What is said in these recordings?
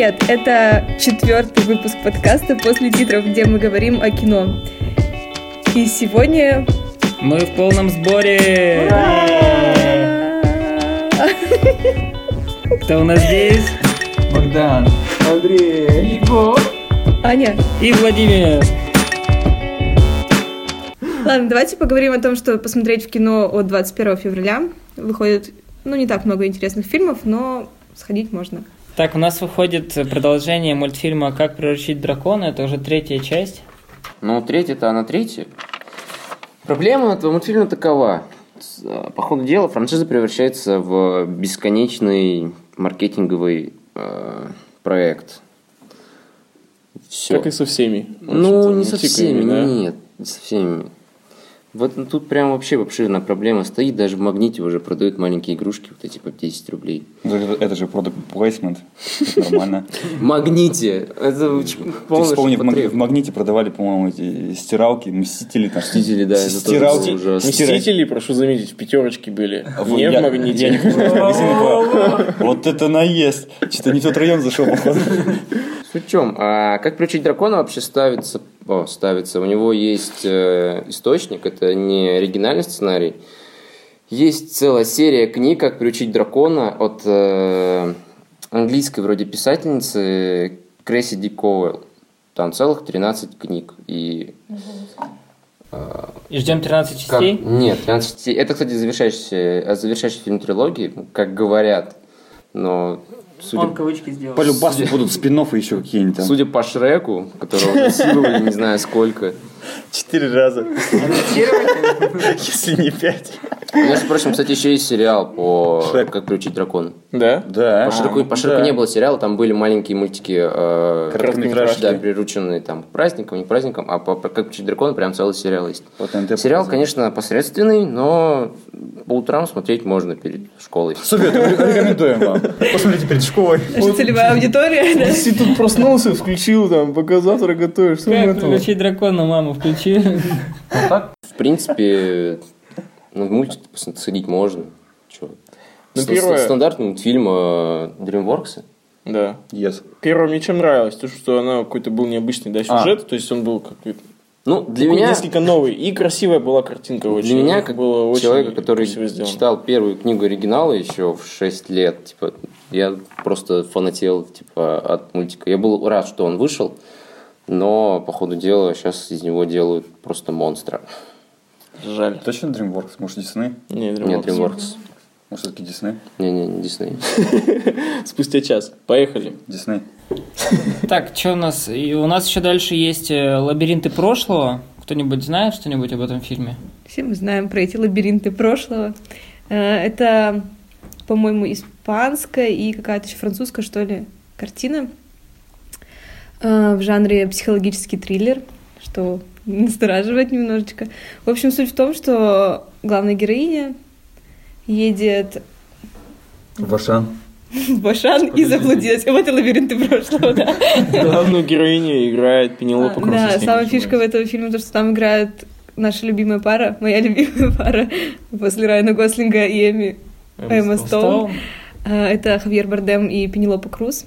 Привет! Это четвертый выпуск подкаста после титров, где мы говорим о кино. И сегодня... Мы в полном сборе! Кто у нас здесь? Богдан. Андрей. Егор. Аня. И Владимир. Ладно, давайте поговорим о том, что посмотреть в кино от 21 февраля. Выходит, ну, не так много интересных фильмов, но сходить можно. Так, у нас выходит продолжение мультфильма «Как приручить дракона». Это уже третья часть. Ну, третья-то она третья. Проблема этого мультфильма такова. Э, По ходу дела франшиза превращается в бесконечный маркетинговый э, проект. Все. Как и со всеми. Ну, не со всеми, да. нет, не со всеми. Вот тут прям вообще обширная проблема стоит, даже в магните уже продают маленькие игрушки, вот эти по 10 рублей. Ну, Это это же product placement. Нормально. В магните! Это вспомни, в, Магните продавали, по-моему, эти стиралки, Мстители там. Мстители, да, это Стиралки. Мстители, прошу заметить, в пятерочке были. А не в магните. Вот это наезд. Что-то не в тот район зашел, походу. Суть в чем? А как приучить дракона вообще ставится? О, ставится. У него есть э, источник, это не оригинальный сценарий. Есть целая серия книг, как приучить дракона от э, английской вроде писательницы Кресси Ди Коуэлл. Там целых 13 книг. И И ждем 13 как- частей. Нет, 13 частей. Это, кстати, завершающий, э, завершающий фильм трилогии, как говорят. Но судя кавычки сделал. По любасу будут спин еще какие-нибудь там. Судя по Шреку, которого насиловали не знаю сколько. Четыре раза. Если не пять. Между прочим, кстати, еще есть сериал по Шрек. «Как приучить дракона». Да? Да. По Шреку, по Шреку да. не было сериала, там были маленькие мультики, э, Короткометражки. да, прирученные там к праздникам, не к праздникам, а по, «Как приучить дракона» прям целый сериал есть. Вот НТ Сериал, показывает. конечно, посредственный, но по утрам смотреть можно перед школой. Совет, рекомендуем вам. Посмотрите перед школой. Наша целевая аудитория, да? Если тут проснулся, включил там, пока завтра готовишь. Как этого? приручить дракона, мама, включи. В принципе, ну, в мультик сходить можно. Чё? Ну, первое- Стандартный мультфильм э, DreamWorks. Да. Yes. Первое мне чем нравилось, то, что она какой-то был необычный, да, А. сюжет, то есть он был какой-то Ну, для такой меня... несколько новый. И красивая была картинка очень. Для меня, как было очень человека, который читал первую книгу оригинала еще в 6 лет, типа, я просто фанател типа, от мультика. Я был рад, что он вышел, но, по ходу дела, сейчас из него делают просто монстра. Жаль. Точно DreamWorks? Может, Disney? Не, Нет, DreamWorks. DreamWorks. Может, все-таки Disney? Не-не, не Дисней. Спустя час. Поехали. Disney. Так, что у нас? И у нас еще дальше есть э, «Лабиринты прошлого». Кто-нибудь знает что-нибудь об этом фильме? Все мы знаем про эти лабиринты прошлого. Э, Это, по-моему, испанская и какая-то еще французская, что ли, картина э, в жанре психологический триллер, что настораживает немножечко. В общем, суть в том, что главная героиня едет В Ашан. в Башан и заблудилась. Вот и лабиринты прошлого, да. Главную героиню играет Пенелопа Крус. Да, самая фишка в этом фильме, то, что там играет наша любимая пара, моя любимая пара после Райана Гослинга и Эми Эмма Стоун. Стоун. А, Это Хавьер Бардем и Пенелопа Круз.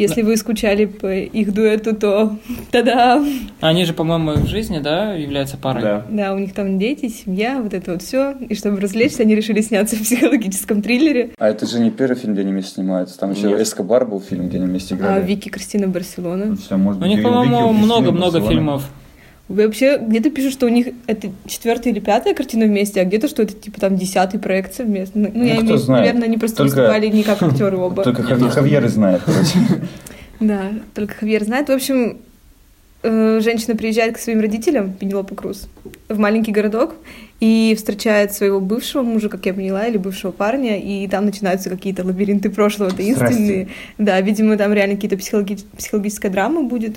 Если вы скучали по их дуэту, то тогда Они же, по-моему, в жизни, да, являются парой? Да. да, у них там дети, семья, вот это вот все. И чтобы развлечься, они решили сняться в психологическом триллере. А это же не первый фильм, где они вместе снимаются. Там еще Нет. Эскобар был фильм, где они вместе А играли. Вики Кристина Барселона. Всё, может У них, по-моему, много-много фильмов. Вообще, где-то пишут, что у них это четвертая или пятая картина вместе, а где-то, что это типа там десятый проект совместно. Ну, я кто имею, знает. наверное, они просто Только- выступали не как актеры оба. Только Хав- Хавьер знает. Да, только Хавьер знает. В общем, э, женщина приезжает к своим родителям, Пенелопа Круз, в маленький городок и встречает своего бывшего мужа, как я поняла, или бывшего парня, и там начинаются какие-то лабиринты прошлого таинственные. Да, видимо, там реально какие-то психологи- психологическая драма будет.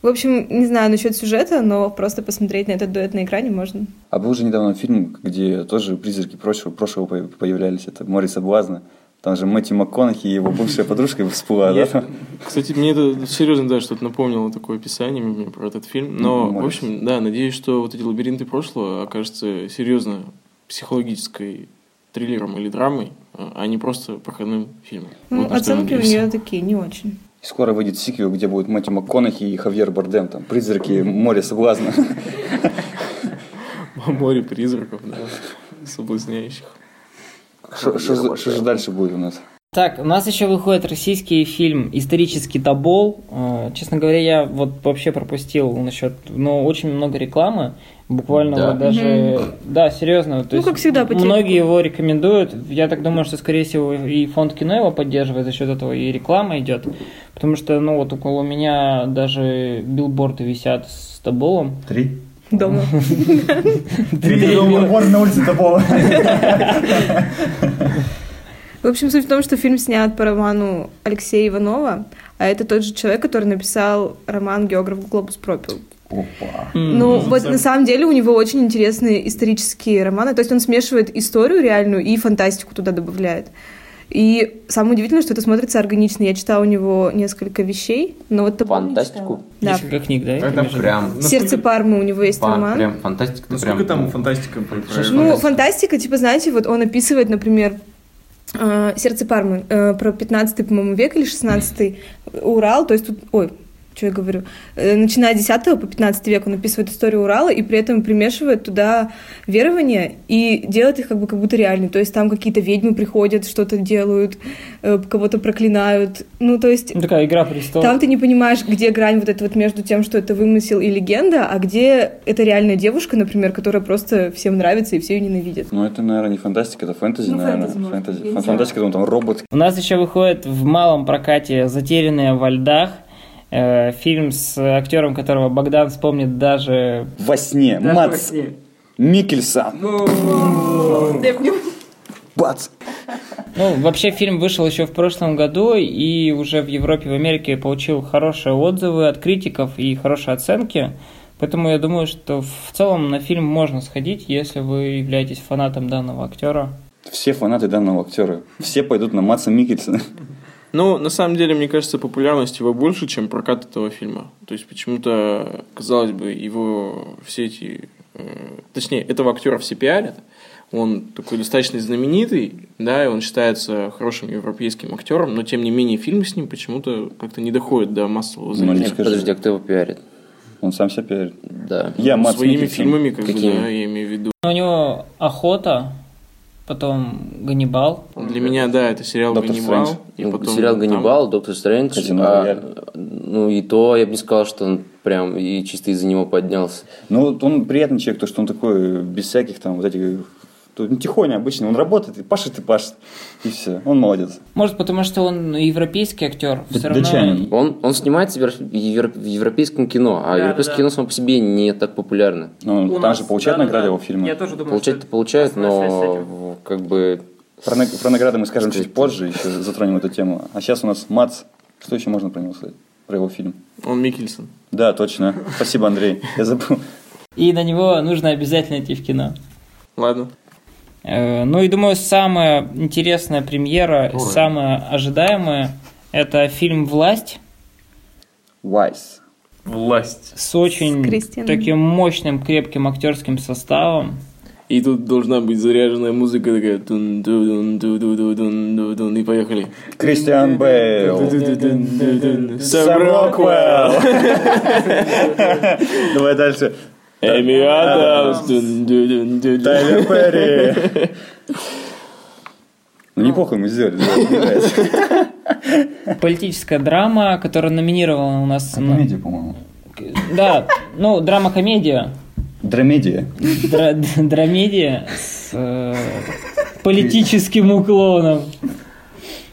В общем, не знаю насчет сюжета, но просто посмотреть на этот дуэт на экране можно. А был же недавно фильм, где тоже призраки прошлого, прошлого по- появлялись. Это «Море соблазна». Там же Мэтью МакКонахи и его бывшая подружка всплыла, да? Кстати, мне это серьезно, да, что-то напомнило такое описание мне про этот фильм. Но, в общем, да, надеюсь, что вот эти лабиринты прошлого окажутся серьезно психологической триллером или драмой, а не просто проходным фильмом. Ну, Вот оценки у нее такие, не очень. И скоро выйдет сиквел, где будут Мэтью МакКонахи и Хавьер Бардем, там, призраки, море соблазна. Море призраков, да, соблазняющих. Что же дальше будет у нас? Так, у нас еще выходит российский фильм «Исторический Тобол». Э, Честно говоря, я вот вообще пропустил насчет, но очень много рекламы. Буквально Да. вот даже, да, серьезно. То Ну, как всегда, по. Многие его рекомендуют. Я так думаю, что, скорее всего, и фонд кино его поддерживает за счет этого, и реклама идет. Потому что, ну, вот около меня даже билборды висят с Тоболом. Три? Дома. Три билборда на улице Топола. В общем, суть в том, что фильм снят по роману Алексея Иванова, а это тот же человек, который написал роман «Географ Глобус пропил». Опа. М. Ну, вот на самом деле у него очень интересные исторические романы, то есть он смешивает историю реальную и фантастику туда добавляет. И самое удивительное, что это смотрится органично. Я читала у него несколько вещей, но вот Фантастику? Да. Несколько книг, да? Это прям... «Сердце Пармы» у него есть Фан- роман. Прям фантастика. Насколько прям- там фантастика Ну, фантастика, типа, знаете, вот он описывает, например, «Сердце Пармы» э, про 15 по-моему, век или 16 Урал, то есть тут, ой, что я говорю, Э, начиная с 10 по 15 век он описывает историю Урала и при этом примешивает туда верования и делает их как бы как будто реальными. То есть там какие-то ведьмы приходят, что-то делают, э, кого-то проклинают. Ну, то есть Ну, такая игра престолов. там ты не понимаешь, где грань вот эта вот между тем, что это вымысел и легенда, а где это реальная девушка, например, которая просто всем нравится и все ее ненавидят. Ну, это, наверное, не фантастика, это фэнтези, Ну, наверное. фэнтези, Фэнтези. не знаю. Фантастика, там, там робот. У нас еще выходит в малом прокате «Затерянные во льдах». Э, фильм с актером, которого Богдан вспомнит даже... Во сне. даже во Мац сне. Микельсон. Бац. Ну, вообще фильм вышел еще в прошлом году и уже в Европе, в Америке получил хорошие отзывы от критиков и хорошие оценки. Поэтому я думаю, что в целом на фильм можно сходить, если вы являетесь фанатом данного актера. Все фанаты данного актера. Все пойдут на Матса Микельсона. Ну, на самом деле, мне кажется, популярность его больше, чем прокат этого фильма. То есть, почему-то, казалось бы, его все эти... э, точнее, этого актера все пиарят. Он такой достаточно знаменитый, да, и он считается хорошим европейским актером, но, тем не менее, фильм с ним почему-то как-то не доходит до массового Ну, зрителя. Нет, скажи. подожди, а кто его пиарит? Он сам себя пиарит. Да. Я Матс Своими Микельсон. фильмами, как бы, Какими? да, я имею в виду. У него «Охота», потом «Ганнибал». Для меня, да, это сериал Доктор «Ганнибал». Стрэндж. И Ну, потом сериал там- Ганнибал, Доктор Стрэндж. Казино а, Рояль. ну и то я бы не сказал, что он прям и чисто из-за него поднялся. Ну, вот он приятный человек, то, что он такой, без всяких там вот этих... Ну, тихоня обычно. Он работает, и пашет, и пашет. И все. Он молодец. Может, потому что он европейский актер. Все равно... Датчанин. Он, он снимается в евро- в евро- в европейском кино, а Да, европейское да. кино само по себе не так популярно. Ну, У там нас, же получают да, награды да. его фильмы. Я тоже думаю, Получать-то что получают, но как бы Про, про награды мы скажем чуть позже, еще затронем эту тему. А сейчас у нас Мац. Что еще можно про него сказать? Про его фильм. Он Микельсон. Да, точно. Спасибо, Андрей. Я забыл. И на него нужно обязательно идти в кино. Ладно. Э, Ну и думаю, самая интересная премьера, самая ожидаемая, это фильм «Власть» Вайс. Власть. с очень С таким мощным, крепким актерским составом. И тут должна быть заряженная музыка такая. тун дун дун дун дун дун дун дун и поехали. Кристиан Бейл. Сэм Роквелл. Давай дальше. Эми Адамс. Тайлер Перри. Ну, неплохо мы сделали. Политическая драма, которая номинирована у нас... на- Комедия, по-моему. Да, ну, драма-комедия. Драмедия. Дра- Драмедия с э, политическим уклоном.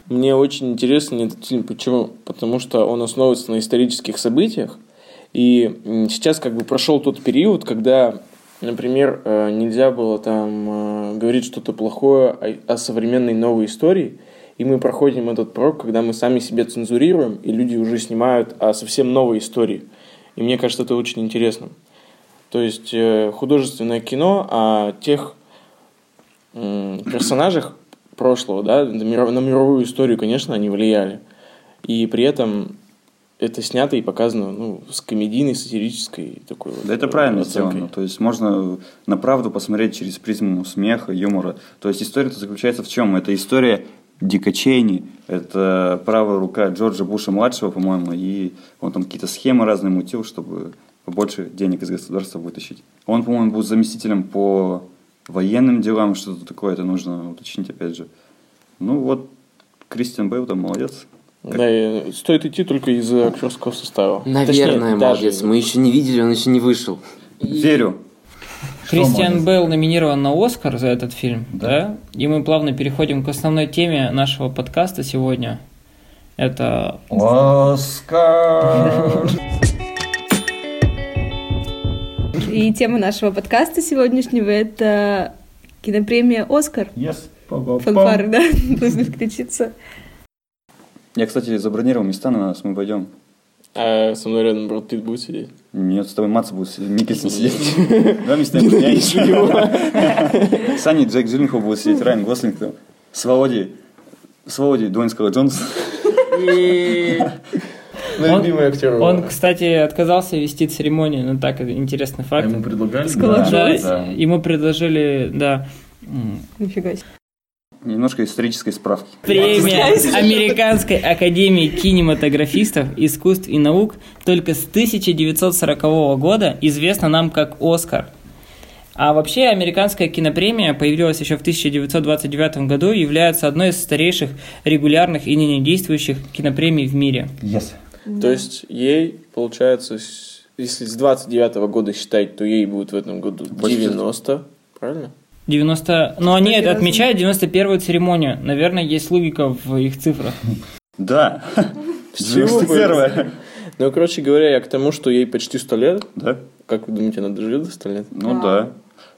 Мне очень интересен этот фильм. Почему? Потому что он основывается на исторических событиях. И сейчас как бы прошел тот период, когда, например, э, нельзя было там э, говорить что-то плохое о, современной новой истории. И мы проходим этот порог, когда мы сами себя цензурируем, и люди уже снимают о совсем новой истории. И мне кажется, это очень интересно. То есть э, художественное кино о тех персонажах прошлого, да, на мировую историю, конечно, они влияли. И при этом это снято и показано ну, с комедийной, сатирической такой вот Да это правильно оценкой. сделано. То есть можно на правду посмотреть через призму смеха, юмора. То есть история-то заключается в чем? Это история Дика Чейни, это правая рука Джорджа Буша-младшего, по-моему, и он там какие-то схемы разные мутил, чтобы побольше денег из государства вытащить. Он, по-моему, был заместителем по военным делам, что-то такое, это нужно уточнить опять же. Ну вот, Кристиан Бейл там молодец. Да, стоит идти только из-за актерского состава. Наверное, Точнее, даже- молодец. Мы еще не видели, он еще не вышел. Верю. Кристиан? Белл номинирован на Оскар за этот фильм, да. И мы плавно переходим к основной теме нашего подкаста сегодня. Это Оскар! И тема нашего подкаста сегодняшнего — это кинопремия «Оскар». Yes. Фанфары, да? Нужно включиться. Я, кстати, забронировал места на нас, мы пойдем. А со мной рядом Брэд Питт будет сидеть. Нет, с тобой Матс будет сидеть, Микельсон сидеть. Два места не поменяешь. Санни Джек Джилленхол будет сидеть, Райан Гослинг там. С Володей, с Володей Дуэйн Скала Джонс. Ну, Он- любимый актер. Он, кстати, отказался вести церемонию, ну так, интересный факт. Ему предлагали? Скала Да, Джонс. да. ему предложили, да, Нифига себе. Немножко исторической справки. премия Американской академии кинематографистов, искусств и наук только с 1940 года известна нам как «Оскар». А вообще, американская кинопремия появилась еще в 1929 году и является одной из старейших регулярных и ныне действующих кинопремий в мире. Yes. То есть ей, получается, если с 29 года считать, то ей будет в этом году Почти. 90, правильно? 90... Но они Кстати, отмечают 91-ю церемонию. Наверное, есть логика в их цифрах. Да. С чего бы 91 Ну, короче говоря, я к тому, что ей почти 100 лет. Да? Как вы думаете, она доживет до 100 лет? Ну да.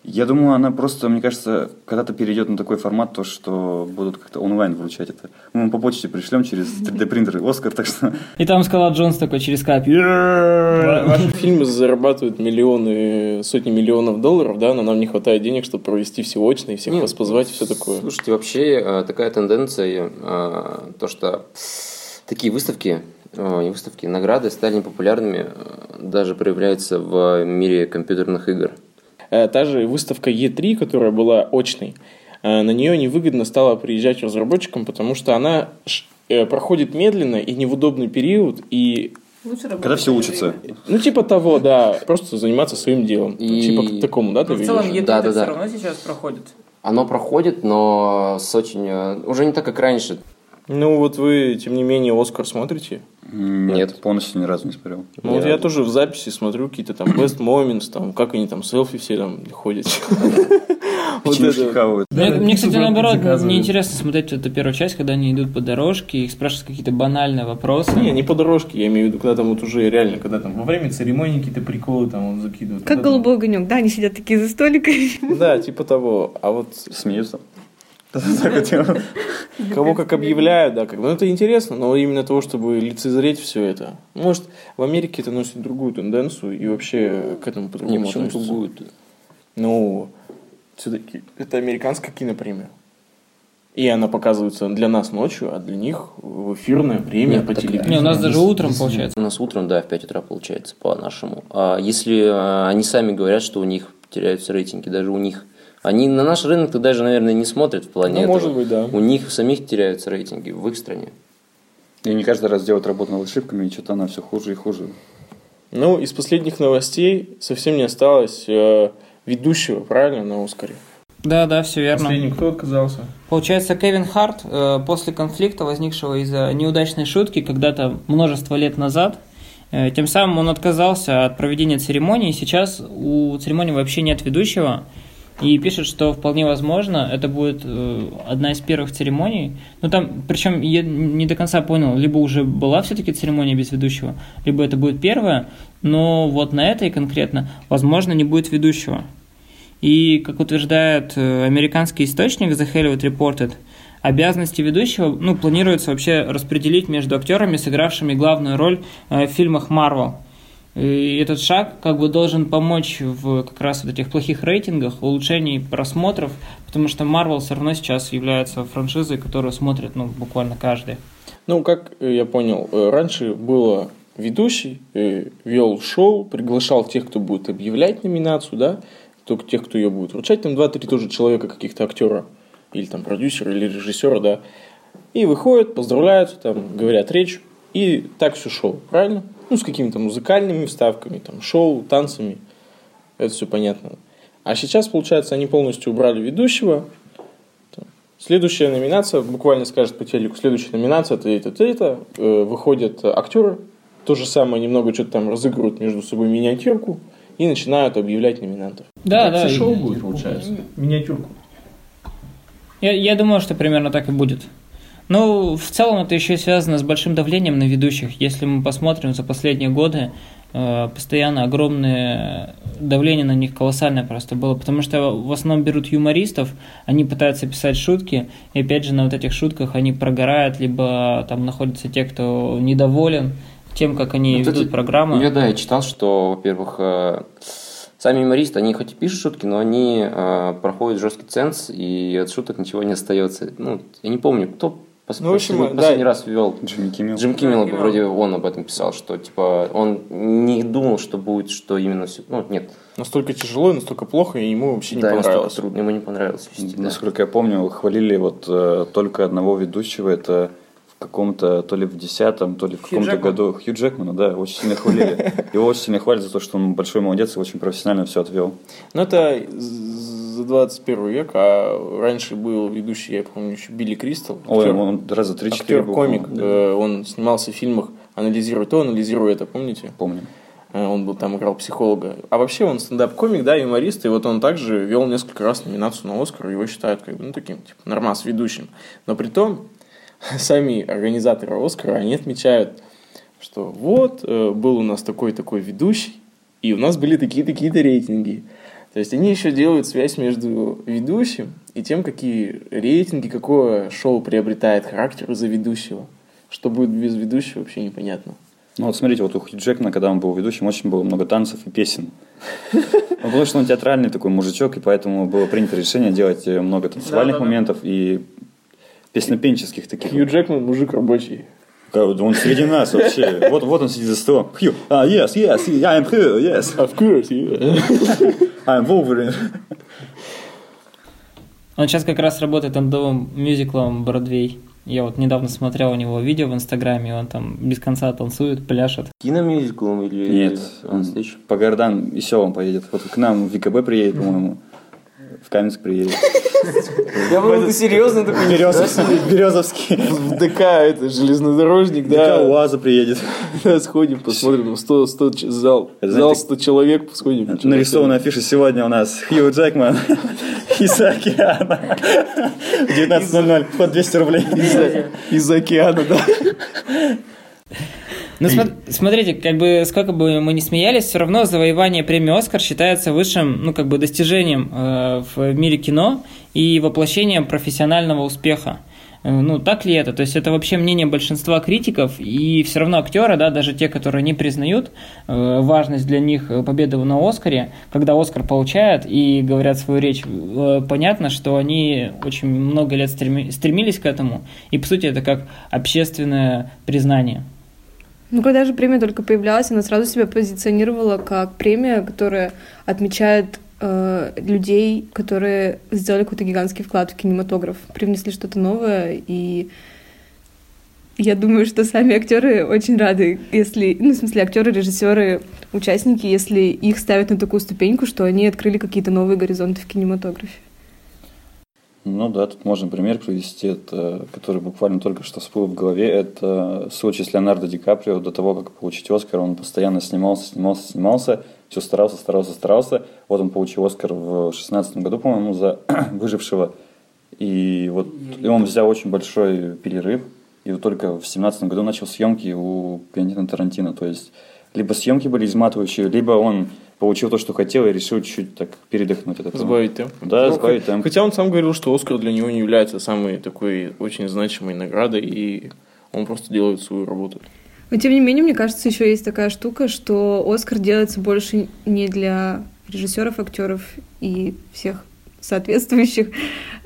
Я думаю, она просто, мне кажется, когда-то перейдет на такой формат, то, что будут как-то онлайн вручать это. Мы по почте пришлем через 3D-принтеры Оскар, так что... И там сказал Джонс такой через кап. Ваши фильмы зарабатывают миллионы, сотни миллионов долларов, да, но нам не хватает денег, чтобы провести все очно и всех Нет, вас позвать и все такое. Слушайте, вообще э, такая тенденция, э, то, что такие выставки, э, не выставки, награды стали популярными, э, даже проявляется в мире компьютерных игр. Э, Та же выставка E3, которая была очной, э, на нее невыгодно стало приезжать разработчикам, потому что она э, проходит медленно и не в удобный период, и Когда все учатся. ну типа того, да, просто заниматься своим делом. И- Типа к такому, да, ты в целом, видишь? E3 Да, да, да. все равно сейчас проходит. Оно проходит, но с очень... уже не так, как раньше. Ну вот вы, тем не менее, Оскар смотрите. Нет, Нет. полностью ни разу не смотрел. Ну вот Я- тоже в записи смотрю какие-то там best moments, там, как они там селфи все там ходят. Вот это. Мне, кстати, наоборот, заказывают. мне интересно смотреть эту первую часть, когда они идут по дорожке, их спрашивают какие-то банальные вопросы. Не, не по дорожке, я имею в виду, когда там вот уже реально, когда там Во время церемонии какие-то приколы там он закидывают. Как голубой огонек, да, они сидят такие за столиками. Да, типа того. А вот Смеются. Кого как объявляют, да, как бы, ну это интересно, но именно того, чтобы лицезреть все это. Может, в Америке это носит другую тенденцию и вообще к этому Не, по-другому почему относятся. другую Ну, все-таки это американская кинопремия. И она показывается для нас ночью, а для них в эфирное время Нет, по так- телевизору. Не, у нас даже утром получается. У нас утром, да, в 5 утра получается, по-нашему. А если а, они сами говорят, что у них теряются рейтинги, даже у них... Они на наш рынок-то даже, наверное, не смотрят в плане Ну, этого. может быть, да. У них самих теряются рейтинги в их стране. И они каждый раз делают работу над ошибками, и что-то она все хуже и хуже. Ну, из последних новостей совсем не осталось э, ведущего, правильно, на Оскаре? Да, да, все верно. Последний кто отказался? Получается, Кевин Харт э, после конфликта, возникшего из-за неудачной шутки когда-то множество лет назад, э, тем самым он отказался от проведения церемонии. Сейчас у церемонии вообще нет ведущего. И пишет, что вполне возможно, это будет э, одна из первых церемоний. Ну там, причем я не до конца понял, либо уже была все-таки церемония без ведущего, либо это будет первая, но вот на этой конкретно, возможно, не будет ведущего. И, как утверждает э, американский источник The Hollywood Reported, обязанности ведущего ну, планируется вообще распределить между актерами, сыгравшими главную роль э, в фильмах Marvel. И этот шаг как бы должен помочь в как раз вот этих плохих рейтингах, улучшении просмотров, потому что Marvel все равно сейчас является франшизой, которую смотрит ну, буквально каждый. Ну, как э, я понял, э, раньше было ведущий, э, вел шоу, приглашал тех, кто будет объявлять номинацию, да, только тех, кто ее будет вручать, там два-три тоже человека, каких-то актера, или там продюсера, или режиссера, да, и выходят, поздравляются, там, говорят речь, и так все шоу, правильно? Ну, с какими-то музыкальными вставками, там, шоу, танцами, это все понятно. А сейчас, получается, они полностью убрали ведущего, Следующая номинация, буквально скажет по телеку, следующая номинация, это это, это, э, выходят актеры, то же самое, немного что-то там разыгрывают между собой миниатюрку и начинают объявлять номинантов. Да, Так да. шоу будет, получается. Миниатюрку. Я, я думаю, что примерно так и будет. Ну, в целом это еще связано с большим давлением на ведущих. Если мы посмотрим за последние годы, э, постоянно огромное давление на них колоссальное просто было, потому что в основном берут юмористов, они пытаются писать шутки, и опять же на вот этих шутках они прогорают, либо там находятся те, кто недоволен тем, как они Ну, ведут кстати, программы. Я, да, я читал, что, во-первых, э, сами юмористы, они хоть и пишут шутки, но они э, проходят жесткий ценз, и от шуток ничего не остается. Ну, я не помню, кто пос- Ну, в общем, последний, да. последний раз ввел Джимми Киммел. Джим Киммел, вроде он об этом писал, что типа он не думал, что будет, что именно все. Ну, нет, Настолько тяжело, и настолько плохо, и ему вообще не да, понравилось. трудно, ему не понравилось вести. да. Насколько я помню, хвалили вот э, только одного ведущего, это в каком-то, то ли в десятом, то ли в каком-то Джекман. году. Хью Джекмана, да, очень сильно хвалили. Его очень сильно хвалят за то, что он большой молодец и очень профессионально все отвел. Ну, это за 21 век, а раньше был ведущий, я помню, еще Билли Кристал. Ой, актер. он раза три-четыре был, Актер-комик, по-моему, да. э, он снимался в фильмах «Анализируй то, анализируй это», помните? Помню. Э, Он был там играл психолога. А вообще он стендап-комик, да, юморист, и вот он также вел несколько раз номинацию на Оскар, его считают как бы, ну, таким, типа, нормас ведущим. Но при том, сами организаторы Оскара, они отмечают, что вот, э, был у нас такой-такой ведущий, и у нас были такие-такие-то рейтинги. То есть они еще делают связь между ведущим и тем, какие рейтинги, какое шоу приобретает характер из-за ведущего. Что будет без ведущего, вообще непонятно. Ну вот смотрите, вот у Хью Джекмана, когда он был ведущим, очень было много танцев и песен. Потому что он театральный такой мужичок, и поэтому было принято решение делать э, много танцевальных моментов и песнопенческих таких. Хью Джекман мужик рабочий. Он среди нас вообще. Вот, вот он сидит за столом. Хью, а, yes, yes, I'm Hugh, yes, Of course, yeah. I'm Wolverine. Он сейчас как раз работает над новым мюзиклом «Бродвей». Я вот недавно смотрел у него видео в Инстаграме, он там без конца танцует, пляшет. Киномюзиклом или Нет, он он по городам и селам поедет. Вот к нам в ВКБ приедет, по-моему. В Каменск приедет. Я был ты серьезно такой? Березовский. Березовский. В ДК это железнодорожник, Да, да. УАЗа приедет. Да, сходим, посмотрим. 100, 100 ч- зал. Зал знаете, 100 человек, сходим. Нарисована афиша сегодня у нас Хью Джекман из океана. В 19.00. Вход 200 рублей. Из океана, да. Ну, смо- смотрите, как бы сколько бы мы ни смеялись, все равно завоевание премии Оскар считается высшим, ну, как бы достижением э, в мире кино и воплощением профессионального успеха. Э, Ну, так ли это? То есть это вообще мнение большинства критиков, и все равно актеры, да, даже те, которые не признают э, важность для них э, победы на Оскаре, когда Оскар получают и говорят свою речь, э, понятно, что они очень много лет стреми- стремились к этому, и по сути это как общественное признание. Ну, когда же премия только появлялась, она сразу себя позиционировала как премия, которая отмечает э, людей, которые сделали какой-то гигантский вклад в кинематограф, привнесли что-то новое, и я думаю, что сами актеры очень рады, если, ну, в смысле, актеры, режиссеры, участники, если их ставят на такую ступеньку, что они открыли какие-то новые горизонты в кинематографе. Ну да, тут можно пример привести, это, который буквально только что всплыл в голове. Это случай с Леонардо Ди Каприо. До того, как получить Оскар, он постоянно снимался, снимался, снимался. Все старался, старался, старался. Вот он получил Оскар в 16 году, по-моему, за «Выжившего». И вот и он взял очень большой перерыв. И вот только в 17 году начал съемки у Квентина Тарантино. То есть либо съемки были изматывающие, либо он получил то, что хотел, и решил чуть-чуть так передохнуть от этого. Сбавить темп. Да, Ну, сбавить хотя- темп. Хотя он сам говорил, что Оскар для него не является самой такой очень значимой наградой, и он просто делает свою работу. Но тем не менее, мне кажется, еще есть такая штука, что Оскар делается больше не для режиссеров, актеров и всех соответствующих,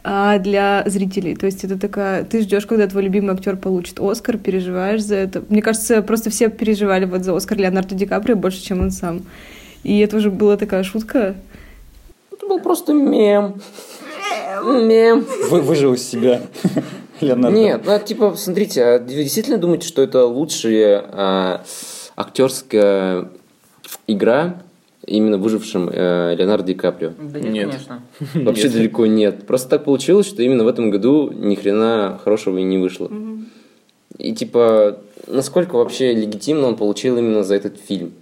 а для зрителей. То есть это такая... Ты ждешь, когда твой любимый актер получит Оскар, переживаешь за это. Мне кажется, просто все переживали вот за Оскар Леонардо Ди Каприо больше, чем он сам. И это уже была такая шутка. Это был просто мем. Мем. Вы, выжил из себя. Леонардо. Нет, ну, типа, смотрите, а вы действительно думаете, что это лучшая а, актерская игра именно выжившим э, Леонардо Ди Каприо? Да нет, Нет. конечно. Вообще далеко нет. Просто так получилось, что именно в этом году ни хрена хорошего и не вышло. И типа, насколько вообще легитимно он получил именно за этот фильм?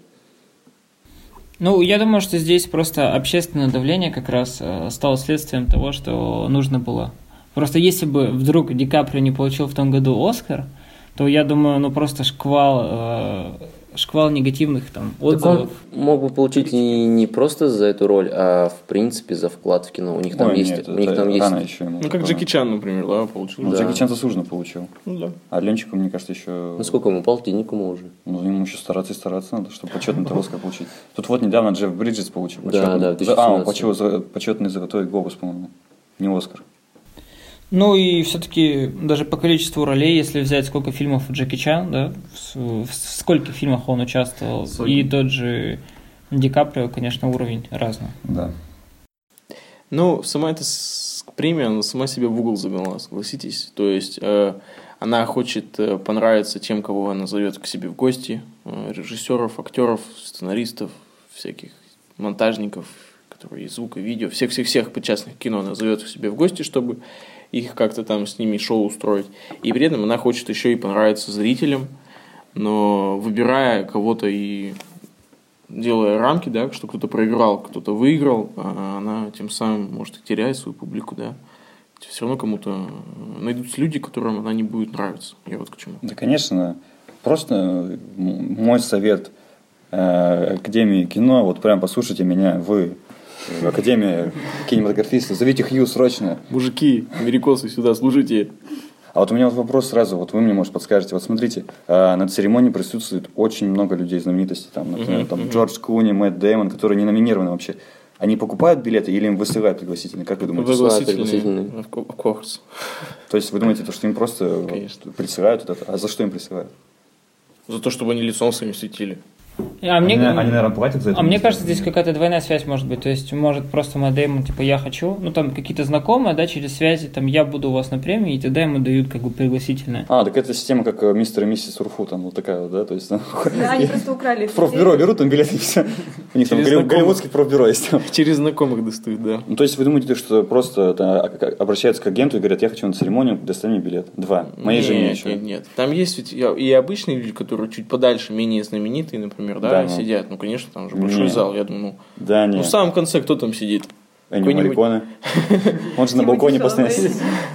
Ну, я думаю, что здесь просто общественное давление как раз э, стало следствием того, что нужно было. Просто если бы вдруг Ди Каприо не получил в том году Оскар, то я думаю, ну просто шквал, э, шквал негативных там Так он отзывов. мог бы получить и не просто за эту роль, а в принципе за вклад в кино. У них там Ой, есть, нет, у них это там есть. еще ему. Ну, как. Джеки Чан, например, да, получил. Ну, Да. Джеки Чан заслуженно получил. Ну, да. А Ленчику, мне кажется, еще... Ну сколько ему полтинник ему уже? Ну, ему еще стараться и стараться надо, чтобы почетный Оскар получить. Тут вот недавно Джефф Бриджес получил Да, почетный. да, За- А, он 2017. получил почетный золотой глобус, по-моему. Не Оскар. Ну и все-таки даже по количеству ролей, если взять сколько фильмов Джеки Чан, да, в, в скольких фильмах он участвовал, Сотни. и тот же Ди Каприо, конечно, уровень разный. Да. Ну, сама эта с- премия, она сама себя в угол загнала, согласитесь. То есть, э, она хочет э, понравиться тем, кого она зовет к себе в гости. Э, режиссеров, актеров, сценаристов, всяких монтажников, которые и звук, и видео, всех-всех-всех причастных к кино она зовет к себе в гости, чтобы их как-то там с ними шоу устроить. И при этом она хочет еще и понравиться зрителям, но выбирая кого-то и делая рамки, да, что кто-то проиграл, кто-то выиграл, а она тем самым может и теряет свою публику, да. Все равно кому-то найдутся люди, которым она не будет нравиться. Я вот к чему. Да, конечно. Просто мой совет э, Академии кино, вот прям послушайте меня, вы, Академия кинематографистов, зовите Хью срочно. Мужики, америкосы, сюда, служите. А вот у меня вот вопрос сразу, вот вы мне, может, подскажете. Вот смотрите, э, на церемонии присутствует очень много людей знаменитостей. Там, например, там Джордж Куни, Мэтт Дэймон, которые не номинированы вообще. Они покупают билеты или им высылают пригласительные? Как вы думаете? Пригласительные. Of co- of course. То есть вы думаете, то, что им просто Конечно. присылают вот это? А за что им присылают? За то, чтобы они лицом своим светили. А мне, наверное, платят за а мне кажется, здесь какая-то двойная связь может быть. То есть, может, просто Мэтт Дэймон, типа, я хочу, ну, там, какие-то знакомые, да, через связи, там, я буду у вас на премии, и тогда ему дают, как бы, пригласительное. А, так это система, как э, мистер и миссис Урфу, там вот такая вот, да? То есть Да, они просто украли. в профбюро берут там билеты и все. У них там голливудский профбюро есть. Через знакомых достают, да. Ну, то есть вы думаете, что просто это, а, обращаются к агенту и говорят, я хочу на церемонию, достань мне билет. Два. Моей жене еще. Нет, нет. Там есть ведь и обычные люди, которые чуть подальше, менее знаменитые, например, да, Да, ну. сидят. Ну, конечно, там же большой Нет. зал, я думаю. Да, Ну, нет. в самом конце кто там сидит? Энни Мариконе. Он же на балконе постоянно сидит.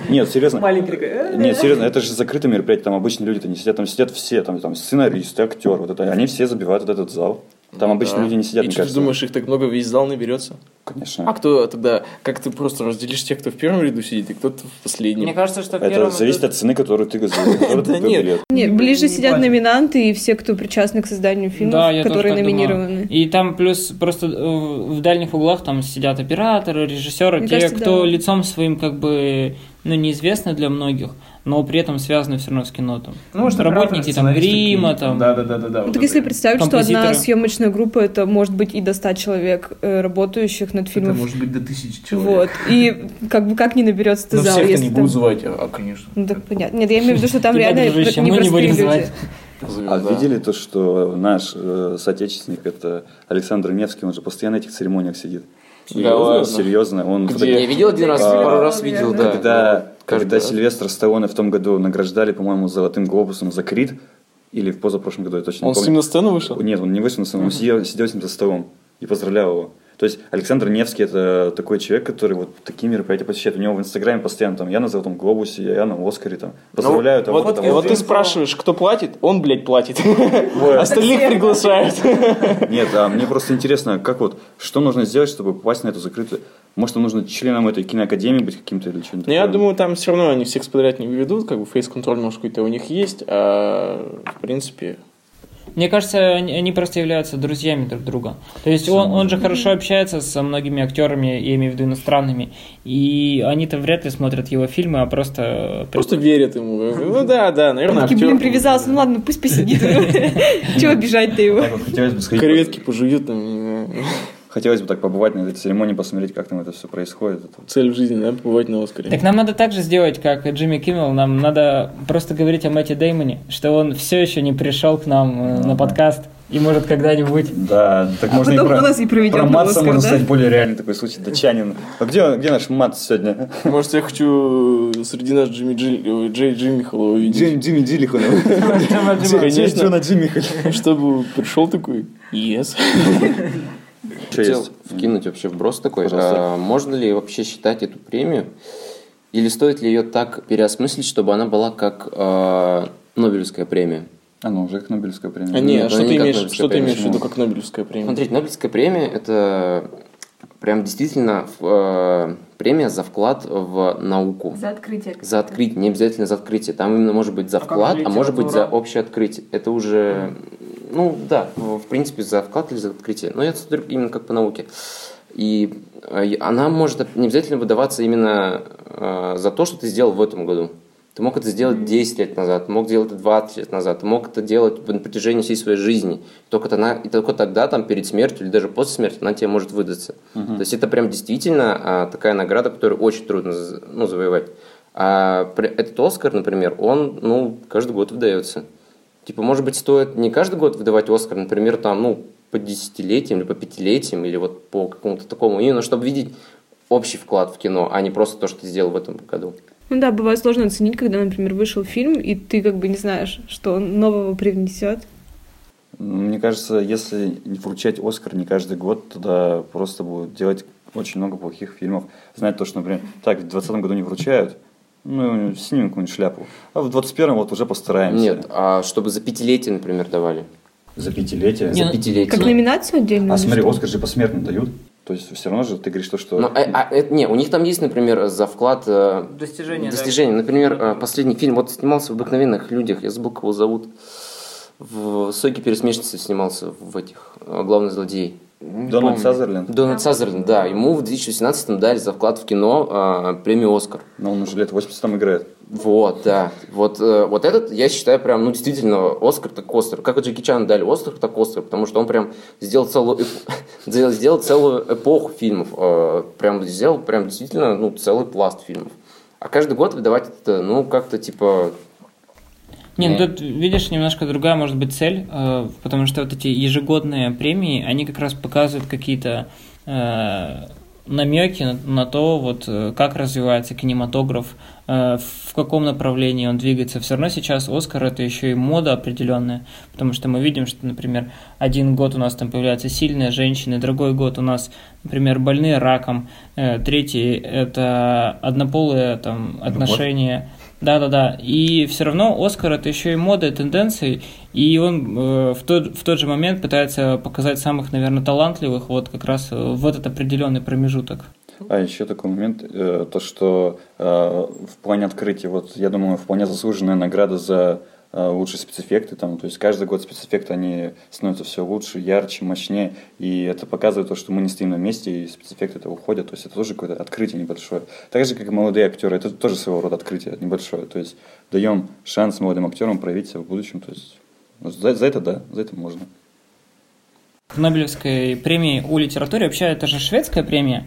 Нет, серьезно. Маленький такой. «Э, Нет, серьезно, это же закрытое мероприятие, там обычные люди-то не сидят, там сидят все, там, там сценаристы, актеры, вот это, они все забивают вот этот зал. Там обычные Да. люди не сидят, И что ты кажется. думаешь, их так много весь зал наберется? Конечно. А кто тогда, как ты просто разделишь тех, кто в первом ряду сидит, и кто-то в последнем? Мне кажется, что в Это первом зависит от цены, которую ты билет. Нет, Не- ближе сидят номинанты и все, кто причастны к созданию фильмов, которые номинированы. И там плюс просто э, в дальних углах там сидят операторы, режиссеры, те, кто лицом своим как бы ну неизвестны для многих, но при этом связаны все равно с кино там. Ну, может, работники там грима там. Да, да, да, да, да. Ну, так если представить, что одна съемочная группа, это может быть и до 100 человек, э, работающих над Это фильмом. может быть до тысячи человек. Вот. И как бы как не наберется ты зал, всех-то если не там... будут звать, а, а, конечно. Ну, так понятно. Нет, я имею в виду, что там реально не мы не простые будем люди. звать. А Да. видели то, что наш э, соотечественник, это Александр Невский, он же постоянно на этих церемониях сидит. Да ладно? Серьезно. Он Где? Я видел один раз, А, пару раз видел, да. Когда, когда раз. Сильвестр Сталлоне в том году награждали, по-моему, золотым глобусом за Крид, или в позапрошлом году, я точно Он не с помню. ним на сцену вышел? Нет, он не вышел на сцену, он сидел, сидел с ним за столом и поздравлял его. То есть Александр Невский это такой человек, который вот такие мероприятия посещает. У него в Инстаграме постоянно там я на Золотом Глобусе, я на Оскаре там. Поздравляю Ну, того, вот, того. вот ты спрашиваешь, кто платит, он, блядь, платит. Остальных приглашают. Нет, а мне просто интересно, как вот, что нужно сделать, чтобы попасть на эту закрытую... Может, нужно членом этой киноакадемии быть каким-то или что-нибудь Ну, я думаю, там все равно они всех подряд не выведут, как бы фейс-контроль, может, какой-то у них есть, а в принципе... Мне кажется, они они просто являются друзьями друг друга. То есть он, он же хорошо общается со многими актерами, я имею в виду иностранными, и они-то вряд ли смотрят его фильмы, а просто... Просто верят ему. Ну да, да, наверное, Такие, блин, актер. привязался. Ну ладно, пусть посидит. Чего обижать-то его? Хотелось бы Креветки пожуют там. Хотелось бы так побывать на этой церемонии, посмотреть, как там это все происходит. Цель в жизни, да, побывать на Оскаре. Так нам надо так же сделать, как Джимми Киммел. Нам надо просто говорить о Мэтте Деймоне, что он все еще не пришел к нам э, на подкаст и может когда-нибудь... Да, так А можно и про, у нас и проведем про Матса Оскар, можно да? стать более реальный такой случай. Датчанин. А где, где наш Матс сегодня? Может, я хочу среди нас Джимми Джиль, э, Джей Джиммихала увидеть. Джим, Джимми Дилихан. Конечно. Что на Джимми Чтобы пришел такой, yes. Что Хотел есть? вкинуть вообще вброс такой. Пожалуйста. А, можно ли вообще считать эту премию? Или стоит ли ее так переосмыслить, чтобы она была как а, Нобелевская премия? А, ну, уже как Нобелевская премия. А не, Нет, а что она ты не имеешь, что ты имеешь в виду как Нобелевская премия? Смотрите, Нобелевская премия – это прям действительно э, премия за вклад в науку. За открытие. За открытие, не обязательно за открытие. Там именно может быть за вклад, а может быть за общее открытие. Это уже, ну да, в принципе за вклад или за открытие. Но я смотрю именно как по науке. И э, она может не обязательно выдаваться именно э, за то, что ты сделал в этом году. Ты мог это сделать 10 лет назад, мог делать это 20 лет назад, ты мог это делать на протяжении всей своей жизни. Только, тогда, и только тогда, там, перед смертью или даже после смерти, она тебе может выдаться. То есть это прям действительно а, такая награда, которую очень трудно ну, завоевать. А этот Оскар, например, он ну, каждый год выдается. Типа, может быть, стоит не каждый год выдавать Оскар, например, там, ну, по десятилетиям или по пятилетиям, или вот по какому-то такому, именно чтобы видеть общий вклад в кино, а не просто то, что ты сделал в этом году. Ну да, бывает сложно оценить, когда, например, вышел фильм, и ты как бы не знаешь, что он нового привнесет. Мне кажется, если не вручать Оскар не каждый год, тогда просто будут делать очень много плохих фильмов. Знать то, что, например, так, в 2020 году не вручают, ну, снимем какую-нибудь шляпу. А в 21 вот уже постараемся. Нет, а чтобы за пятилетие, например, давали. За пятилетие. Не, За ну, пятилетие. Как номинацию отдельно? А смотри, Оскар же посмертно дают. То есть все равно же ты говоришь то, что... Ну, а- а это- не, у них там есть, например, за вклад э, Достижения, да. достижения. Например, э, последний фильм, вот снимался в «Обыкновенных людях», я забыл, кого зовут. В «Сойке пересмешницы» снимался в этих, главный злодей. Дональд Сазерленд. Дональд Сазерленд, да. Ему в 2018 дали за вклад в кино э, премию «Оскар». Но он уже лет 80 там играет. Вот, да. Вот, э, вот этот, я считаю, прям, ну, действительно, Оскар так Оскар. Как и Джеки Чану дали Оскар так Оскар, потому что он прям сделал целую, эп- сделал, сделал целую эпоху фильмов. э, Прям сделал, прям действительно, ну, целый пласт фильмов. А каждый год выдавать это, ну, как-то типа... Не, ну Не. тут, видишь, немножко другая может быть цель, э, потому что вот эти ежегодные премии, они как раз показывают какие-то э, намеки на, на то, вот э, как развивается кинематограф, э, в каком направлении он двигается. Все равно сейчас Оскар это еще и мода определенная, потому что мы видим, что, например, один год у нас там появляются сильные женщины, другой год у нас, например, больные раком, э, третий это однополые там отношения. Да-да-да. И все равно Оскар это еще и мода, и тенденции, и он э, в, тот, в тот же момент пытается показать самых, наверное, талантливых вот как раз э, в этот определенный промежуток. А еще такой момент, э, то что э, в плане открытия, вот я думаю, вполне заслуженная награда за лучшие спецэффекты, там, то есть каждый год спецэффекты, они становятся все лучше, ярче, мощнее, и это показывает то, что мы не стоим на месте, и спецэффекты это уходят, то есть это тоже какое-то открытие небольшое. Так же, как и молодые актеры, это тоже своего рода открытие небольшое, то есть даем шанс молодым актерам проявить себя в будущем, то есть за, за это да, за это можно. К Нобелевской премии о литературе, вообще это же шведская премия,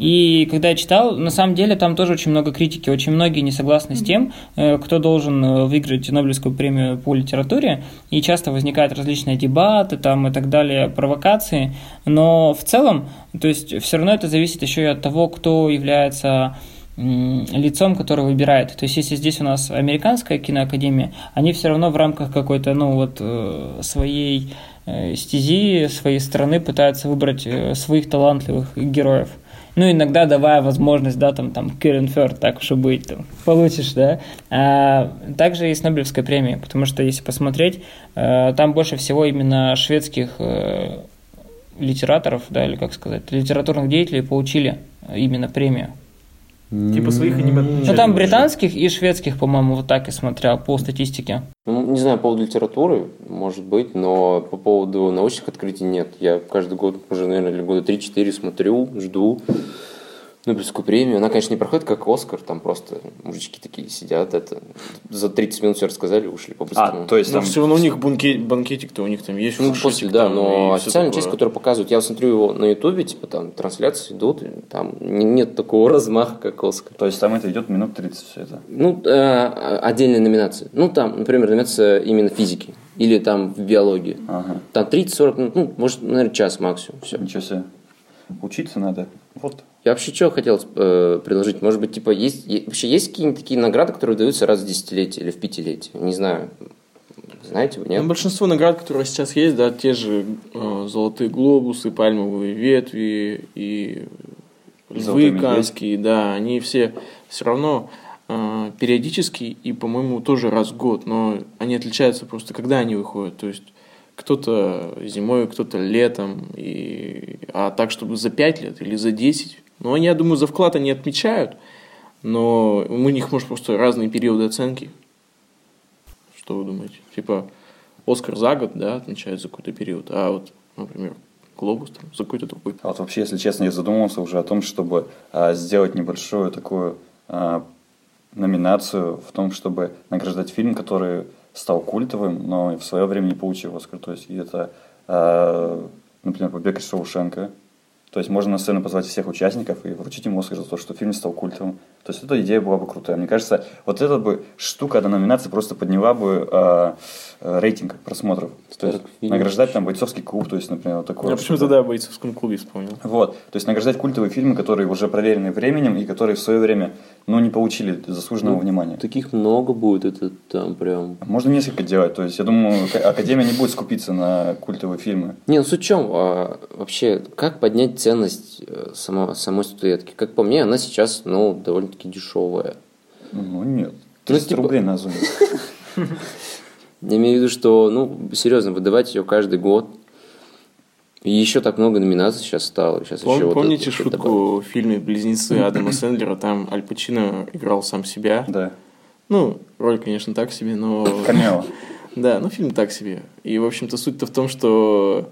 и когда я читал, на самом деле там тоже очень много критики, очень многие не согласны с тем, э, кто должен э, выиграть Нобелевскую премию по литературе, и часто возникают различные дебаты там и так далее, провокации, но в целом, то есть все равно это зависит еще и от того, кто является лицом, который выбирает. То есть, если здесь у нас американская киноакадемия, они все равно в рамках какой-то, ну, вот, э, своей стези, своей страны пытаются выбрать своих талантливых героев. Ну, иногда давая возможность, да, там, там, Кэрин Фёрд, так уж и быть, там, получишь, да. А также и с Нобелевской премией, потому что, если посмотреть, э, там больше всего именно шведских э, литераторов, да, или как сказать, литературных деятелей получили именно премию. Типа своих аниме. Ну, там британских и шведских, по-моему, вот так и смотрел по статистике. Ну, не знаю, по поводу литературы, может быть, но по поводу научных открытий нет. Я каждый год уже, наверное, или года 3-4 смотрю, жду Нобелевскую премию. Она, конечно, не проходит как Оскар, там просто мужички такие сидят, это за 30 минут все рассказали, ушли по-быстрому. А, то есть там... все равно у них банкет, банкетик-то у них там есть. Ну, после, да, там но официальная такое. часть, которую показывают, я смотрю его на Ютубе, типа там трансляции идут, там не- нет такого размаха, как Оскар. То есть там это идет минут 30 все это. Ну, э, отдельные номинации. Ну, там, например, номинация именно физики. Или там в биологии. Ага. Там 30-40 минут, ну, может, наверное, час максимум. Все. Ничего себе. Учиться надо. Вот. Я вообще что хотел э, предложить? Может быть, типа, есть, е- вообще есть какие-нибудь такие награды, которые даются раз в десятилетие или в пятилетие? Не знаю. Знаете вы, нет? Ну, большинство наград, которые сейчас есть, да, те же э, золотые глобусы, пальмовые ветви и львы канские, да, они все все равно э, периодически и, по-моему, тоже раз в год, но они отличаются просто, когда они выходят. То есть кто-то зимой, кто-то летом, и... а так, чтобы за 5 лет или за 10. Ну, они, я думаю, за вклад они отмечают, но у них, может, просто разные периоды оценки. Что вы думаете? Типа, Оскар за год, да, отмечают за какой-то период, а вот, например, Глобус там, за какой-то другой. А вот вообще, если честно, я задумывался уже о том, чтобы а, сделать небольшую такую а, номинацию в том, чтобы награждать фильм, который стал культовым, но в свое время не получил Оскар. То есть это, а, например, «Побег из Шоушенка». То есть можно на сцену позвать всех участников и вручить им Оскар за то, что фильм стал культовым. То есть эта идея была бы крутая. Мне кажется, вот эта бы штука, эта номинация просто подняла бы а, рейтинг просмотров. То есть фильм. награждать там бойцовский клуб, то есть, например, вот такое. Я почему-то, да, в бойцовском клубе вспомнил. Вот, то есть награждать культовые фильмы, которые уже проверены временем и которые в свое время, ну, не получили заслуженного Ну, внимания. Таких много будет, это там прям... Можно несколько делать, то есть я думаю, Ак- Академия не будет скупиться на культовые фильмы. Не, ну суть в чем? а, вообще, как поднять ценность э, само- самой статуэтки? Как по мне, она сейчас, ну, довольно-таки дешевая. Ну, нет. Ну, 300 типа- рублей на Озоне. Я имею в виду, что, ну, серьезно, выдавать ее каждый год. И еще так много номинаций сейчас стало. Сейчас Пом- еще вот помните это шутку добавили. в фильме «Близнецы» Адама Сэндлера? Там Аль Пачино играл сам себя. Да. Ну, роль, конечно, так себе, но... Камео. Да, ну фильм так себе. И, в общем-то, суть-то в том, что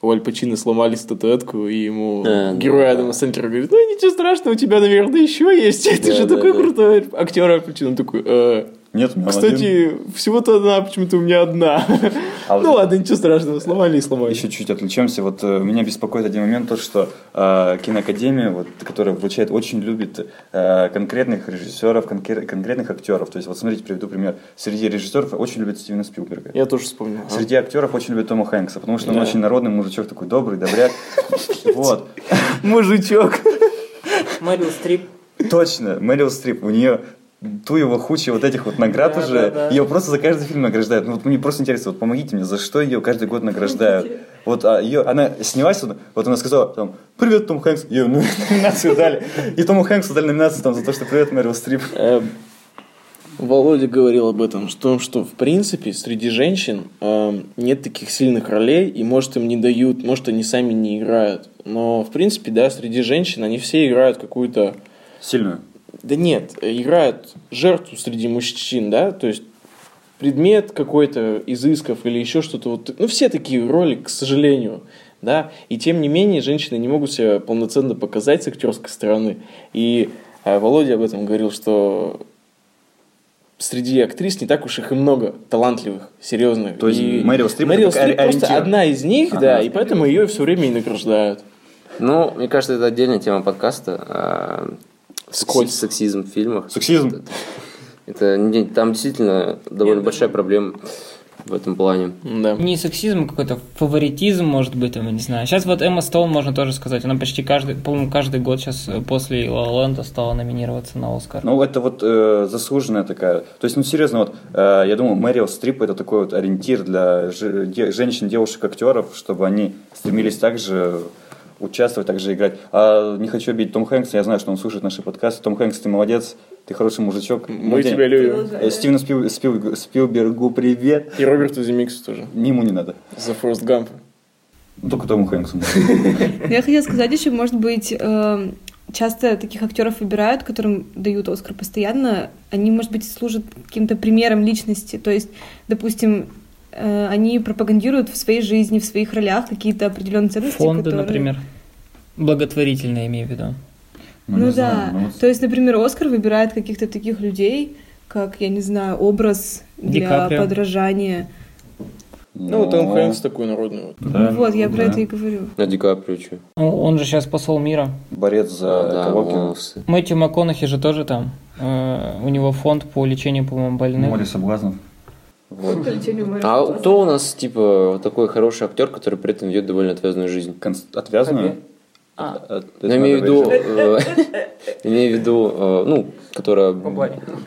у Аль Пачино сломали статуэтку, и ему А, герой да. Адама Сэндлера говорит, ну ничего страшного, у тебя, наверное, еще есть. Ты Да, же да, такой да. крутой актер Аль Пачино. Он такой, «Э, Нет, у меня один. кстати, всего-то одна, почему-то у меня одна. А вот Ну ладно, ничего страшного, сломали и сломали. Еще чуть отвлечемся. Вот э, меня беспокоит один момент, то, что э, киноакадемия, вот, которая вручает, очень любит э, конкретных режиссеров, конкре- конкретных актеров. То есть, вот смотрите, приведу пример. Среди режиссеров очень любят Стивена Спилберга. Я тоже вспомнил. а. Среди актеров очень любят Тома Хэнкса, потому что он Да. очень народный мужичок, такой добрый, добряк. Вот. Мужичок. Мэрил Стрип. Точно, Мэрил Стрип, у нее ту его хуча вот этих вот наград Да, уже, да, да. ее просто за каждый фильм награждают. Ну вот мне просто интересно, вот помогите мне, за что ее каждый год награждают? Вот а, ее, она снялась, вот, вот она сказала там, привет, Том Хэнкс, ее ну, номинацию дали, и Тому Хэнксу дали номинацию там за то, что привет, Мэрил Стрип. Э, Володя говорил об этом, что, что в принципе среди женщин э, нет таких сильных ролей, и может им не дают, может они сами не играют. Но в принципе, да, среди женщин они все играют какую-то... Сильную. Да нет, играют жертву среди мужчин, да, то есть предмет какой-то изысков или еще что-то. Вот, ну, все такие роли, к сожалению. Да? И тем не менее, женщины не могут себя полноценно показать с актерской стороны. И э, Володя об этом говорил, что среди актрис не так уж их и много талантливых, серьезных. То есть И Мэрил Стрип Мэрил Стрип просто одна из них, Ага. да, и поэтому ее все время и награждают. Ну, мне кажется, это отдельная тема подкаста. Скользь. секси- Сексизм в фильмах. Сексизм. Это не- там действительно довольно большая проблема в этом плане. Да. Не сексизм, а какой-то фаворитизм, может быть, там, я не знаю. Сейчас вот Эмма Стоун, можно тоже сказать, она почти каждый, по-моему, каждый год сейчас э, после La Land стала номинироваться на Оскар. Ну, это вот э, заслуженная такая. То есть, ну, серьезно, вот, э, я думаю, Мэрил Стрип это такой вот ориентир для же- де- женщин, девушек, актеров, чтобы они стремились также участвовать, также играть. А не хочу обидеть Том Хэнкса, я знаю, что он слушает наши подкасты. Том Хэнкс, ты молодец, ты хороший мужичок. Мы Ну, тебя любим. Э, Стивену Спил- Спил- Спилбергу привет. И Роберту Земиксу тоже. Ему не надо. За Форест Гампа. Ну, Только Тому Хэнксу. Я хотела сказать еще, может быть, э, часто таких актеров выбирают, которым дают Оскар постоянно, они, может быть, служат каким-то примером личности. То есть, допустим, э, они пропагандируют в своей жизни, в своих ролях какие-то определенные ценности, Фонды, которые... например. Благотворительные, имею в виду. Ну, не да. знаю, ну вот То есть, например, Оскар выбирает каких-то таких людей, как, я не знаю, образ Ди для Каприо. подражания. Ну, Том Хэнкс такой народный. вот. да, Ну вот, я про да. это и говорю. На Ди Каприо что? Ну, Он же сейчас посол мира. Борец за А, да, экологию. Мэтью МакКонахи же тоже там. Э, У него фонд по лечению, по-моему, больных. Море соблазнов. Вот. А кто у нас, типа, такой хороший актер, который при этом ведет довольно отвязную жизнь? Отвязанную? А. От- это имею в виду, вырезать. э, имею в виду, э, ну, которая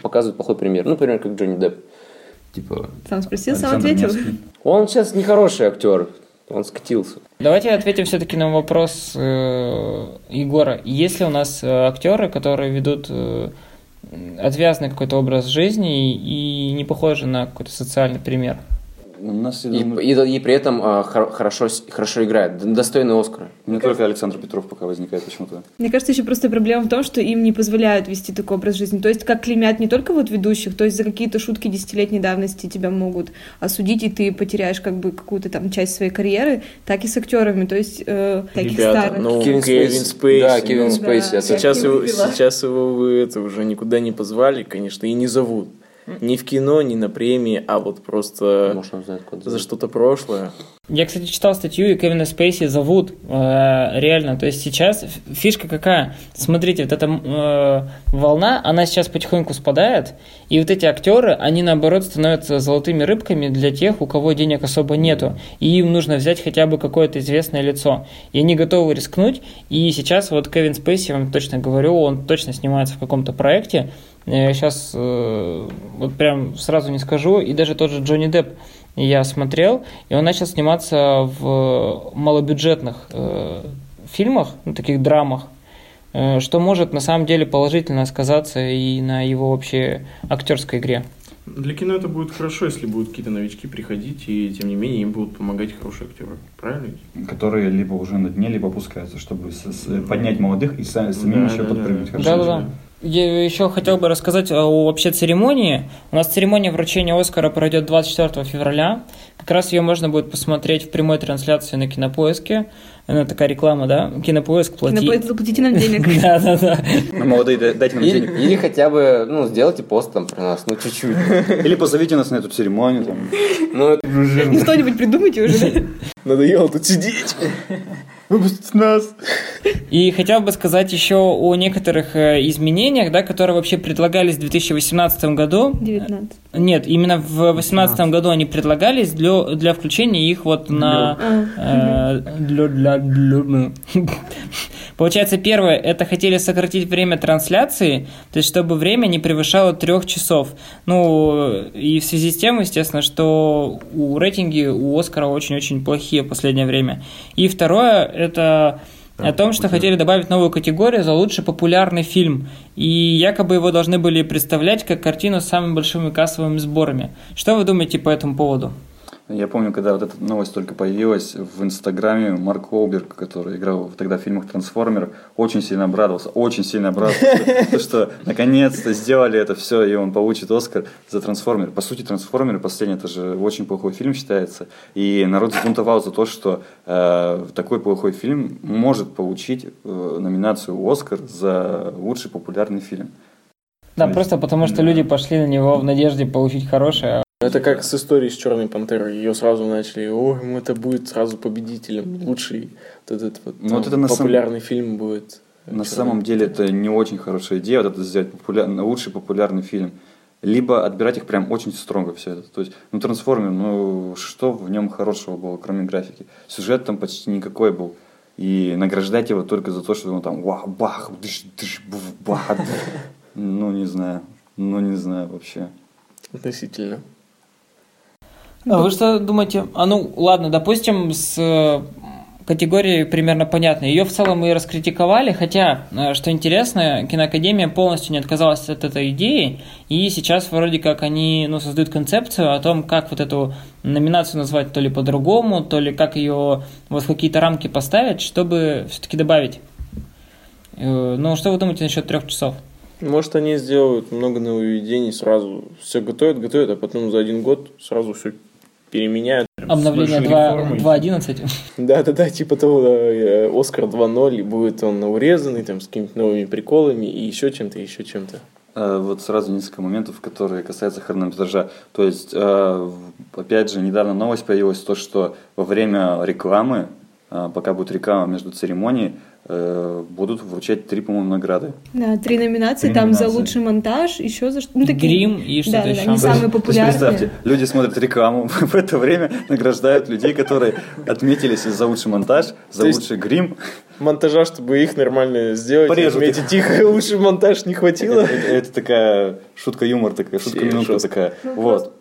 показывает плохой пример. Ну, например, как Джонни Депп. Типа, Сам спросил, сам ответил. Он сейчас не хороший актер, он скатился. Давайте ответим все-таки на вопрос э, Егора. Есть ли у нас э, актеры, которые ведут э, отвязный какой-то образ жизни и не похожи на какой-то социальный пример? У нас, И, думаю, и- и при этом а, хор- хорошо, хорошо играет, достойный Оскара. не только Александр Петров пока возникает почему-то. Мне кажется, еще просто проблема в том, что им не позволяют вести такой образ жизни. То есть, как клеймят не только вот ведущих, то есть за какие-то шутки десятилетней давности тебя могут осудить, и ты потеряешь как бы какую-то там часть своей карьеры, так и с актерами, то есть э, таких Ребята, старых. ну, Кевин Кевин, Спейси. Спейси. Да, Кевин ну, Спейси. Да. это- Сейчас его, сейчас его вы это уже никуда не позвали, конечно, и не зовут. Ни в кино, ни на премии, а вот просто Может, он знает, куда за что-то прошлое. Я, кстати, читал статью, и Кевина Спейси зовут э, реально. То есть сейчас фишка какая? Смотрите, вот эта э, волна, она сейчас потихоньку спадает, и вот эти актеры, они наоборот становятся золотыми рыбками для тех, у кого денег особо нету, и им нужно взять хотя бы какое-то известное лицо. И они готовы рискнуть, и сейчас вот Кевин Спейси, я вам точно говорю, он точно снимается в каком-то проекте, сейчас вот прям сразу не скажу, и даже тот же Джонни Депп, я смотрел, и он начал сниматься в малобюджетных э, фильмах, ну, таких драмах, э, что может на самом деле положительно сказаться и на его вообще актерской игре. Для кино это будет хорошо, если будут какие-то новички приходить, и тем не менее им будут помогать хорошие актеры. Правильно? Которые либо уже на дне, либо опускаются, чтобы с- с- поднять молодых и са- самим Да, еще да, подпрыгнуть. да. хорошо. Да-да-да. Я еще хотел бы рассказать о вообще церемонии. У нас церемония вручения Оскара пройдет 24 февраля. Как раз ее можно будет посмотреть в прямой трансляции на Кинопоиске. Это такая реклама, да? Кинопоиск, плати. Кинопоиск, заплатите нам денег. Да-да-да. Ну, Молодые, да- дайте нам денег. или хотя бы, ну, сделайте пост там про нас, ну, чуть-чуть. Или позовите нас на эту церемонию. Там. Ну, это Ну что-нибудь придумайте уже. Надоело тут сидеть. Выпустите нас. И хотел бы сказать еще о некоторых э, изменениях, да, которые вообще предлагались в 2018 году. 19. Нет, именно в 2018 году они предлагались для, для включения их вот на... А, э, для- для- для- Получается, первое, это хотели сократить время трансляции, то есть чтобы время не превышало трех часов. Ну, и в связи с тем, естественно, что у рейтинги у Оскара очень-очень плохие в последнее время. И второе, это о том, что хотели добавить новую категорию за лучший популярный фильм. И якобы его должны были представлять как картину с самыми большими кассовыми сборами. Что вы думаете по этому поводу? Я помню, когда вот эта новость только появилась в Инстаграме, Марк Уолберг, который играл тогда в фильмах «Трансформер», очень сильно обрадовался, очень сильно обрадовался, что- что наконец-то сделали это все, и он получит Оскар за «Трансформер». По сути, «Трансформеры» последний, это же очень плохой фильм считается, и народ забунтовал за то, что э, такой плохой фильм может получить э, номинацию «Оскар» за лучший популярный фильм. Да, просто потому что люди пошли на него в надежде получить хорошее. Это как с историей с Черной Пантерой. Ее сразу начали, ой, это будет сразу победителем. Лучший вот этот вот, Ну, там, вот это на самом- популярный фильм будет. На «Черная самом деле это не очень хорошая идея, вот это сделать популяр... лучший популярный фильм. Либо отбирать их прям очень строго все это. То есть, ну, трансформер, ну, что в нем хорошего было, кроме графики? Сюжет там почти никакой был. И награждать его только за то, что он там вах, бах, дыш, дыш, був, бах. Ну, не знаю. Ну, не знаю вообще. Относительно. А вы что думаете? А ну, ладно, допустим, с э, категорией примерно понятно. Ее в целом и раскритиковали, хотя, э, что интересно, киноакадемия полностью не отказалась от этой идеи, и сейчас вроде как они ну, создают концепцию о том, как вот эту номинацию назвать то ли по-другому, то ли как ее вот в какие-то рамки поставить, чтобы все-таки добавить Э, Ну, что вы думаете насчет трех часов? Может, они сделают много нововведений, сразу все готовят, готовят, а потом за один год сразу все переменяют. Обновление большой 2 реформой. 2.11? Да-да-да, типа того, да, э, Оскар 2.0, и будет он урезанный, там, с какими-то новыми приколами, и еще чем-то, еще чем-то. Э, Вот сразу несколько моментов, которые касаются хронометража. То есть, э, опять же, недавно новость появилась, то, что во время рекламы, пока будет реклама между церемонией, будут вручать три, по-моему, награды. Да, три номинации, Три там за номинации. лучший монтаж, еще за что. Ну, такие- Грим и что-то да, да, еще. да, не самые То есть, популярные. представьте, люди смотрят рекламу, в это время награждают людей, которые отметились за лучший монтаж, за То есть- лучший грим. Монтажа, чтобы их нормально сделать, Порежут отметить их, лучше монтаж не Это, хватило. это- это такая шутка-юмор, такая шутка-минутка Жестко. такая. Ну, Вот.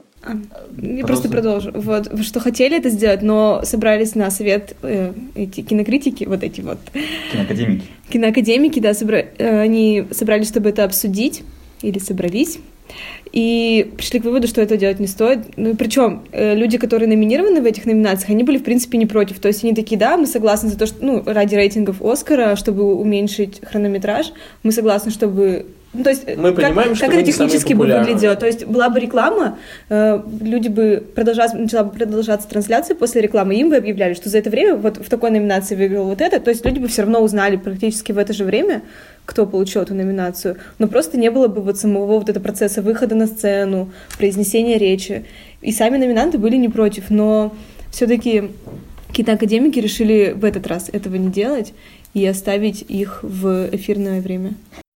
Я просто продолжу. Вот, вы что хотели это сделать, но собрались на совет э, эти кинокритики, вот эти вот Киноакадемики. киноакадемики, да, собра- э, они собрались, чтобы это обсудить, или собрались, и пришли к выводу, что этого делать не стоит. Ну и причем э, люди, которые номинированы в этих номинациях, они были, в принципе, не против. То есть они такие, да, мы согласны за то, что, ну, ради рейтингов Оскара, чтобы уменьшить хронометраж, мы согласны, чтобы... Ну, то есть, Мы как, понимаем, что как это технически бы выглядело. То есть была бы реклама, э, люди бы продолжаться, начала бы продолжаться трансляция после рекламы, им бы объявляли, что за это время вот в такой номинации выиграл вот это. То есть люди бы все равно узнали практически в это же время, кто получил эту номинацию. Но просто не было бы вот самого вот этого процесса выхода на сцену, произнесения речи. И сами номинанты были не против, но все-таки киноакадемики решили в этот раз этого не делать и оставить их в эфирное время.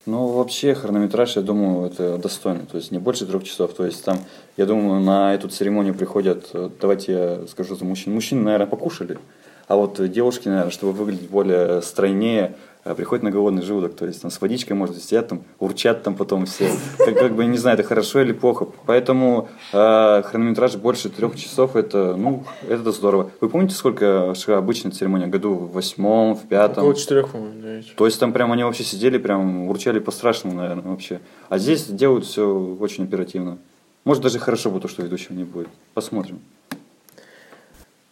Ну, вообще, хронометраж, я думаю, это достойно. То есть не больше трех часов. То есть там, я думаю, на эту церемонию приходят, э, давайте я скажу за мужчин. Мужчины, наверное, покушали. А вот девушки, наверное, чтобы выглядеть более стройнее, приходят на голодный желудок. То есть там с водичкой, может, сидят там, урчат там потом все. Как, как бы, не знаю, это хорошо или плохо. Поэтому э, хронометраж больше трех часов, это, ну, это здорово. Вы помните, сколько шла обычная церемония? Году в восьмом, в пятом? Около четырех, по-моему, То есть там прям они вообще сидели, прям урчали по-страшному, наверное, вообще. А здесь делают все очень оперативно. Может, даже хорошо будет, то, что ведущего не будет. Посмотрим.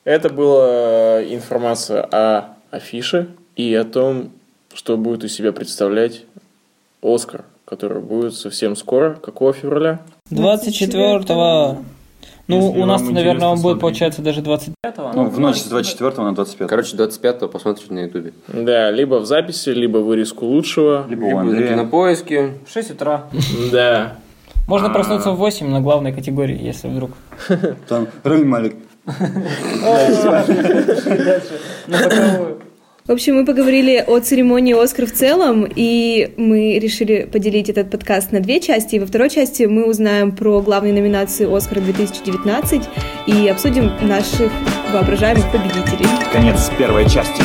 Это была информация о афише и о том, что будет из себя представлять Оскар, который будет совсем скоро, какого февраля? 24-го. Ну, Если у нас, наверное, он будет, получается, даже 25-го. Ну, в ночь с 24 на 25. Короче, 25-го посмотрите на ютубе. Да, либо в записи, либо вырезку лучшего. Либо Либо на кинопоиске. В 6 утра. Да. Можно проснуться в 8 на главной категории, если вдруг. Там Рами Малик. В общем, мы поговорили о церемонии «Оскар» в целом, и мы решили поделить этот подкаст на две части. Во второй части мы узнаем про главные номинации «Оскара 2019» и обсудим наших воображаемых победителей. Конец первой части.